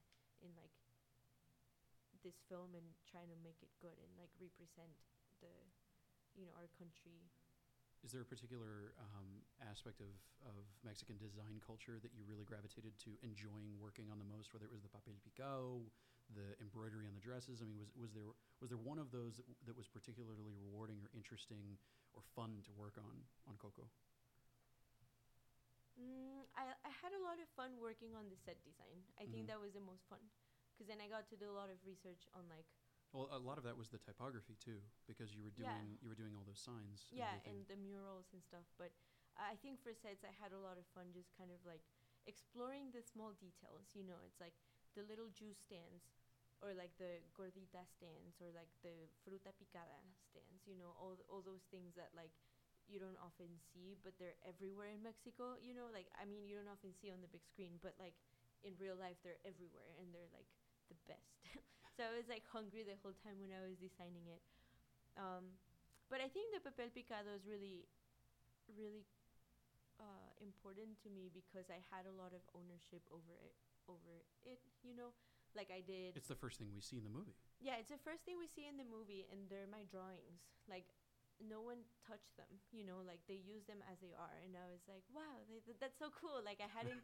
in like this film and trying to make it good and like represent the you know our country Is there a particular um, aspect of, of Mexican design culture that you really gravitated to enjoying working on the most? Whether it was the papel picado, the embroidery on the dresses. I mean, was, was there was there one of those that, that was particularly rewarding or interesting or fun to work on on Coco? Mm, I I had a lot of fun working on the set design. I think Mhm. that was the most fun, because then I got to do a lot of research on like Well, a lot of that was the typography too, because you were doing Yeah. you were doing all those signs. Yeah, everything. and the murals and stuff. But I think for sets, I had a lot of fun just kind of like exploring the small details. You know, it's like the little juice stands, or like the gordita stands, or like the fruta picada stands. You know, all th- all those things that like you don't often see, but they're everywhere in Mexico. You know, like I mean, you don't often see on the big screen, but like in real life, they're everywhere, and they're like the best. so I was like hungry the whole time when I was designing it. Um, but I think the papel picado is really, really uh, important to me because I had a lot of ownership over it. Over it, you know, like I did. it's the first thing we see in the movie. Yeah, it's the first thing we see in the movie, and they're my drawings. Like, no one touched them, you know, like they use them as they are, and I was like, wow, they, th- that's so cool. Like I hadn't.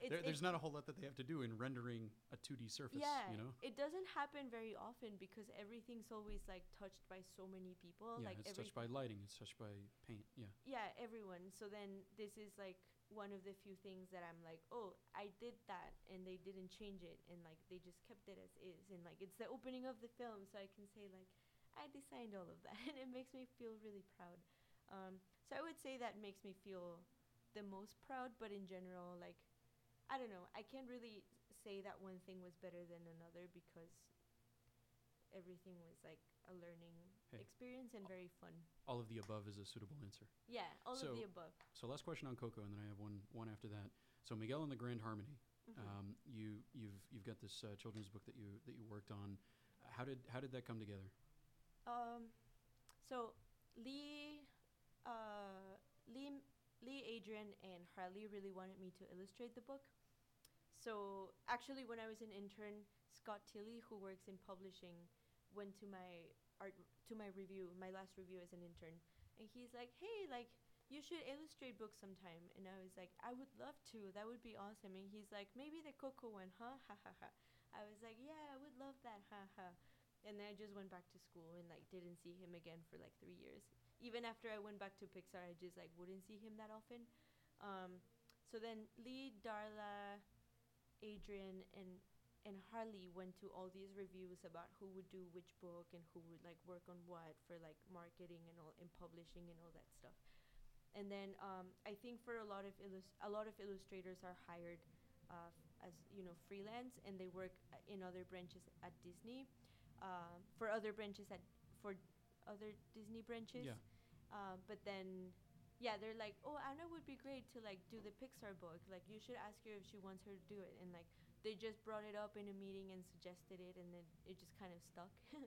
There, there's it's- not a whole lot that they have to do in rendering a 2D surface. yeah, you know. it doesn't happen very often because everything's always like touched by so many people. yeah, like it's every touched by lighting. It's touched by paint. Yeah. yeah, everyone. So then this is like one of the few things that I'm like, oh, I did that, and they didn't change it, and like they just kept it as is, and like it's the opening of the film, so I can say like I designed all of that, and it makes me feel really proud. Um, so I would say that makes me feel the most proud, but in general, like I don't know, I can't really say that one thing was better than another because everything was like a learning Hey. experience and very fun. All of the above is a suitable answer. Yeah, all So- of the above. So last question on Coco, and then I have one one after that. So Miguel and the Grand Harmony. Mhm. Um, you you've you've got this uh, children's book that you that you worked on. How did how did that come together? Um, So Lee, uh, Lee, Lee, Adrian, and Harley really wanted me to illustrate the book. So actually, when I was an intern, Scott Tilley, who works in publishing, went to my art to my review, my last review as an intern, and he's like, "Hey, like." You should illustrate books sometime. And I was like, I would love to. That would be awesome. And he's like, maybe the Coco one, huh? Ha ha ha. I was like, yeah, I would love that. Ha ha. And then I just went back to school and like didn't see him again for like three years. Even after I went back to Pixar, I just like wouldn't see him that often. Um, so then Lee, Darla, Adrian, and and Harley went to all these reviews about who would do which book and who would like work on what for like marketing and all and publishing and all that stuff. And then um, I think for a lot of a lot of illustrators are hired uh, as you know freelance and they work uh, in other branches at Disney um, for other branches at for other Disney branches. Yeah. Uh, but then, yeah, they're like, oh, Ana would be great to like do the Pixar book. Like, you should ask her if she wants her to do it. And like, they just brought it up in a meeting and suggested it, and then it just kind of stuck.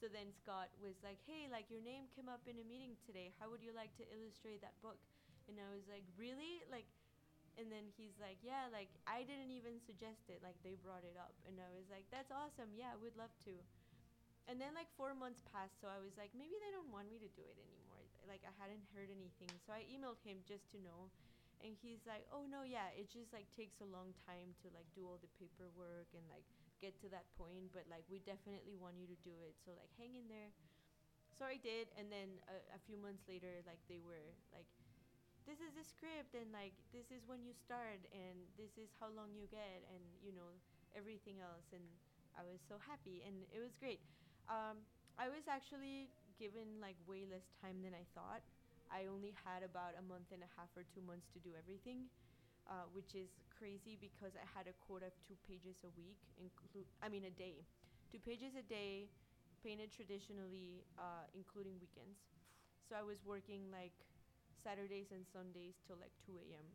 so then Scott was like, hey, like your name came up in a meeting today. How would you like to illustrate that book? And I was like, really? Like, and then he's like, yeah, like I didn't even suggest it. Like they brought it up, and I was like, that's awesome. Yeah, I would love to. And then like four months passed, so I was like, maybe they don't want me to do it anymore. Like I hadn't heard anything, so I emailed him just to know, and he's like, oh no, yeah, it just like takes a long time to like do all the paperwork and like get to that point, but like we definitely want you to do it. So like hang in there. So I did, and then a, a few months later, like they were like, this is the script, and like this is when you start, and this is how long you get, and you know everything else, and I was so happy, and it was great. Um, I was actually given like way less time than I thought. I only had about a month and a half or two months to do everything, uh, which is crazy because I had a quota of two pages a week, include I mean a day, two pages a day, painted traditionally, uh, including weekends. So I was working like Saturdays and Sundays till like 2 a.m.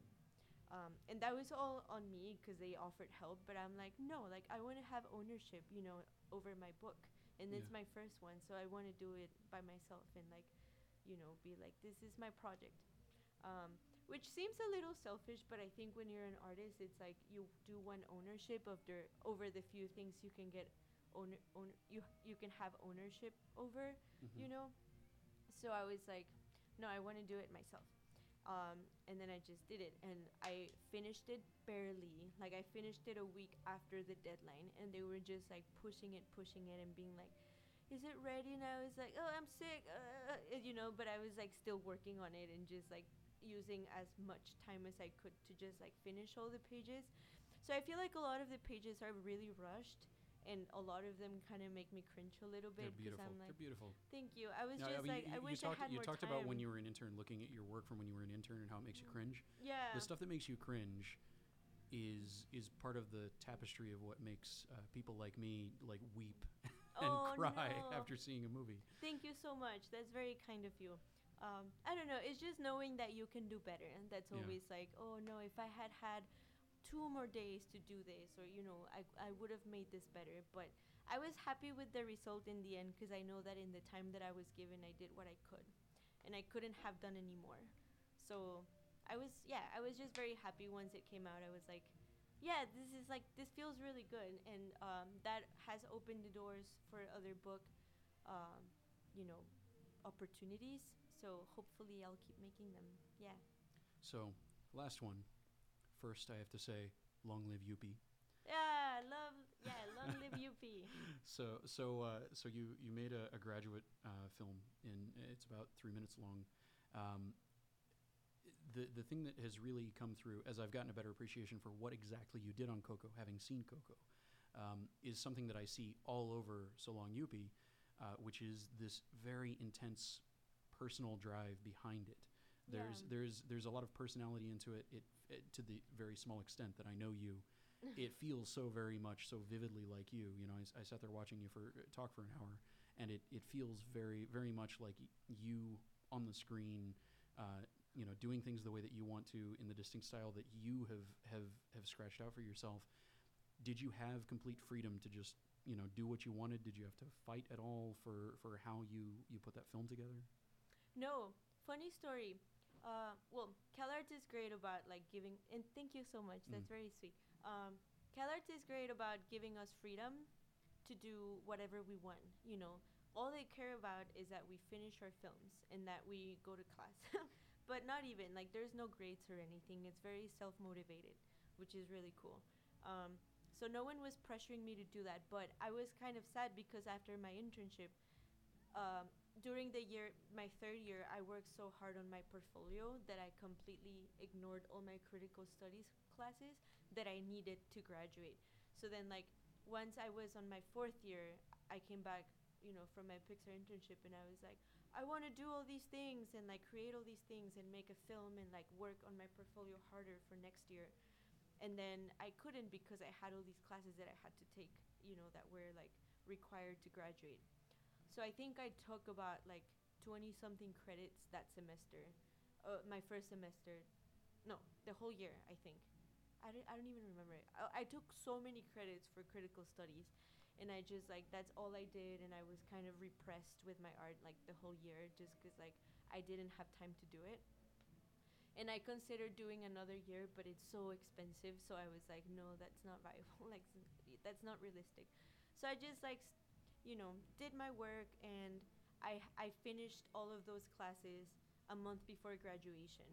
Um, and that was all on me because they offered help. But I'm like, no, like I want to have ownership, you know, over my book and it's Yeah. my first one so i want to do it by myself and like you know be like this is my project um, which seems a little selfish but i think when you're an artist it's like you do want ownership of the over the few things you can get own, own you you can have ownership over Mhm. you know so i was like no i want to do it myself um, and then i just did it. And i finished it barely. Like i finished it a week after the deadline and they were just like pushing it pushing it and being like is it ready and i was like oh i'm sick. Uh, uh," you know but i was like still working on it and just like using as much time as i could to just like finish all the pages. So i feel like a lot of the pages are really rushed and a lot of them kind of make me cringe a little bit. They're beautiful. i'm like They're beautiful. thank you i was No, just mean, like you, i you wish talked, i had you talked time about when you were an intern, looking at your work from when you were an intern and how it makes you cringe. yeah The stuff that makes you cringe is is part of the tapestry of what makes uh, people like me like weep and Oh, cry no. after seeing a movie. Thank you so much. That's very kind of you. Um, I don't know. It's just knowing that you can do better, and that's Yeah. always like, oh no, if I had had two more days to do this, or you know, I I would have made this better. But I was happy with the result in the end because I know that in the time that I was given, I did what I could, and I couldn't have done any more. So I was, yeah, I was just very happy once it came out. I was like, yeah, this is like this feels really good, and um, that has opened the doors for other book, um, you know, opportunities. So hopefully, I'll keep making them. Yeah. So, last one. First, I have to say, long live Yuppie. Yeah, love. Yeah, long live UP. So, so, uh, so you you made a, a graduate uh, film, in it's about three minutes long. Um, the the thing that has really come through as I've gotten a better appreciation for what exactly you did on Coco, having seen Coco, um, is something that I see all over So Long Yuppie, uh, which is this very intense personal drive behind it. There's Yeah. there's there's a lot of personality into it, it, it to the very small extent that I know you it feels so very much so vividly like you. You know, I, I sat there watching you for uh, talk for an hour, and it, it feels very very much like you on the screen. Uh, you know, doing things the way that you want to in the distinct style that you have have have scratched out for yourself. Did you have complete freedom to just you know do what you wanted? Did you have to fight at all for for how you you put that film together? No, funny story. Uh, well, CalArts is great about like giving, and thank you so much. That's Mm. very sweet. Um, CalArts is great about giving us freedom to do whatever we want. You know, all they care about is that we finish our films and that we go to class. but not even like there's no grades or anything. It's very self motivated, which is really cool. Um, so no one was pressuring me to do that, but I was kind of sad because after my internship, um, during the year, my third year, I worked so hard on my portfolio that I completely ignored all my critical studies classes that I needed to graduate. So then, like, once I was on my fourth year, I came back, you know, from my Pixar internship, and I was like, I want to do all these things and like create all these things and make a film and like work on my portfolio harder for next year. And then I couldn't because I had all these classes that I had to take, you know, that were like required to graduate. So I think I took about like 20 something credits that semester. Uh, my first semester. No, the whole year, I think. I don't, I don't even remember it. I, I took so many credits for critical studies. And I just like, that's all I did. And I was kind of repressed with my art like the whole year just because like I didn't have time to do it. And I considered doing another year, but it's so expensive. So I was like, no, that's not viable. like, that's not realistic. So I just like s- you know, did my work and I I finished all of those classes a month before graduation.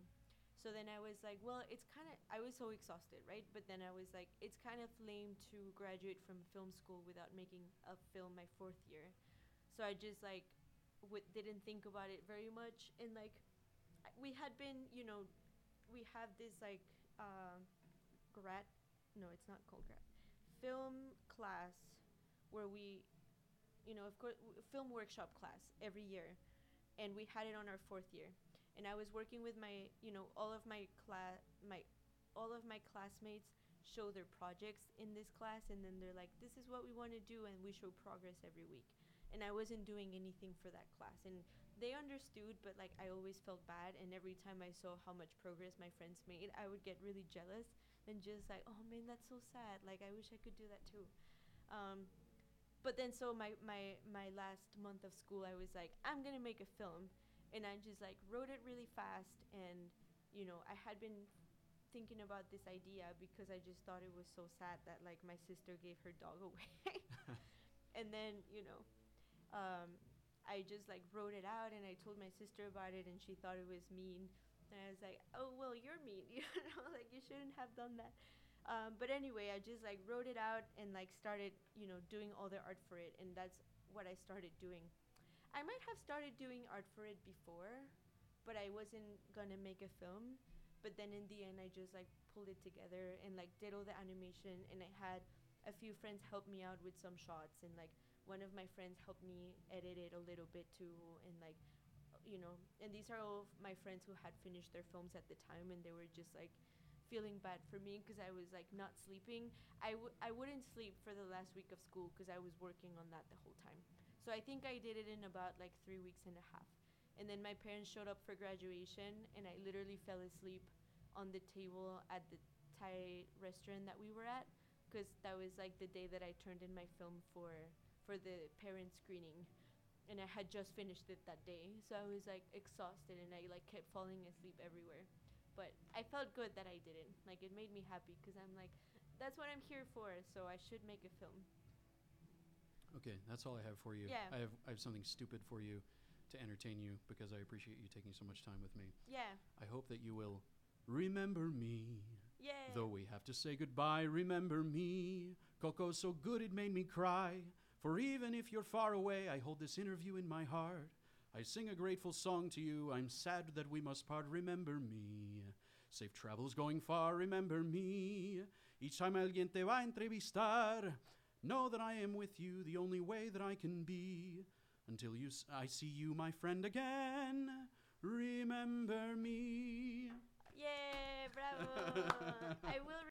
So then I was like, well, it's kind of I was so exhausted, right? But then I was like, it's kind of lame to graduate from film school without making a film my fourth year. So I just like w- didn't think about it very much and like we had been, you know, we have this like uh, grad no, it's not called grad. Film class where we you know, of course, film workshop class every year, and we had it on our fourth year. And I was working with my, you know, all of my class, my, all of my classmates show their projects in this class, and then they're like, "This is what we want to do," and we show progress every week. And I wasn't doing anything for that class, and they understood, but like I always felt bad. And every time I saw how much progress my friends made, I would get really jealous and just like, "Oh man, that's so sad. Like I wish I could do that too." Um, but then so my, my my last month of school i was like i'm gonna make a film. And i just like wrote it really fast and you know i had been thinking about this idea because i just thought it was so sad that like my sister gave her dog away. And then you know um, i just like wrote it out and i told my sister about it and she thought it was mean. And i was like oh well you're mean you know like you shouldn't have done that um, but anyway, I just like wrote it out and like started, you know, doing all the art for it, and that's what I started doing. I might have started doing art for it before, but I wasn't gonna make a film. But then in the end, I just like pulled it together and like did all the animation, and I had a few friends help me out with some shots, and like one of my friends helped me edit it a little bit too, and like you know, and these are all my friends who had finished their films at the time, and they were just like feeling bad for me because I was like not sleeping. I w- I wouldn't sleep for the last week of school because I was working on that the whole time. So I think I did it in about like three weeks and a half. And then my parents showed up for graduation, and I literally fell asleep on the table at the Thai restaurant that we were at because that was like the day that I turned in my film for for the parent screening. And I had just finished it that day, so I was like exhausted, and I like kept falling asleep everywhere but I felt good that I didn't. Like it made me happy because I'm like, that's what I'm here for. So I should make a film. Okay, that's all I have for you. Yeah. I have I have something stupid for you to entertain you because I appreciate you taking so much time with me. Yeah. I hope that you will remember me. Yeah. Though we have to say goodbye, remember me. Coco's so good it made me cry. For even if you're far away, I hold this interview in my heart. I sing a grateful song to you. I'm sad that we must part. Remember me. Safe travels going far. Remember me. Each time alguien te va a entrevistar, know that I am with you the only way that I can be. Until you, s- I see you, my friend, again. Remember me. Yeah, bravo. I will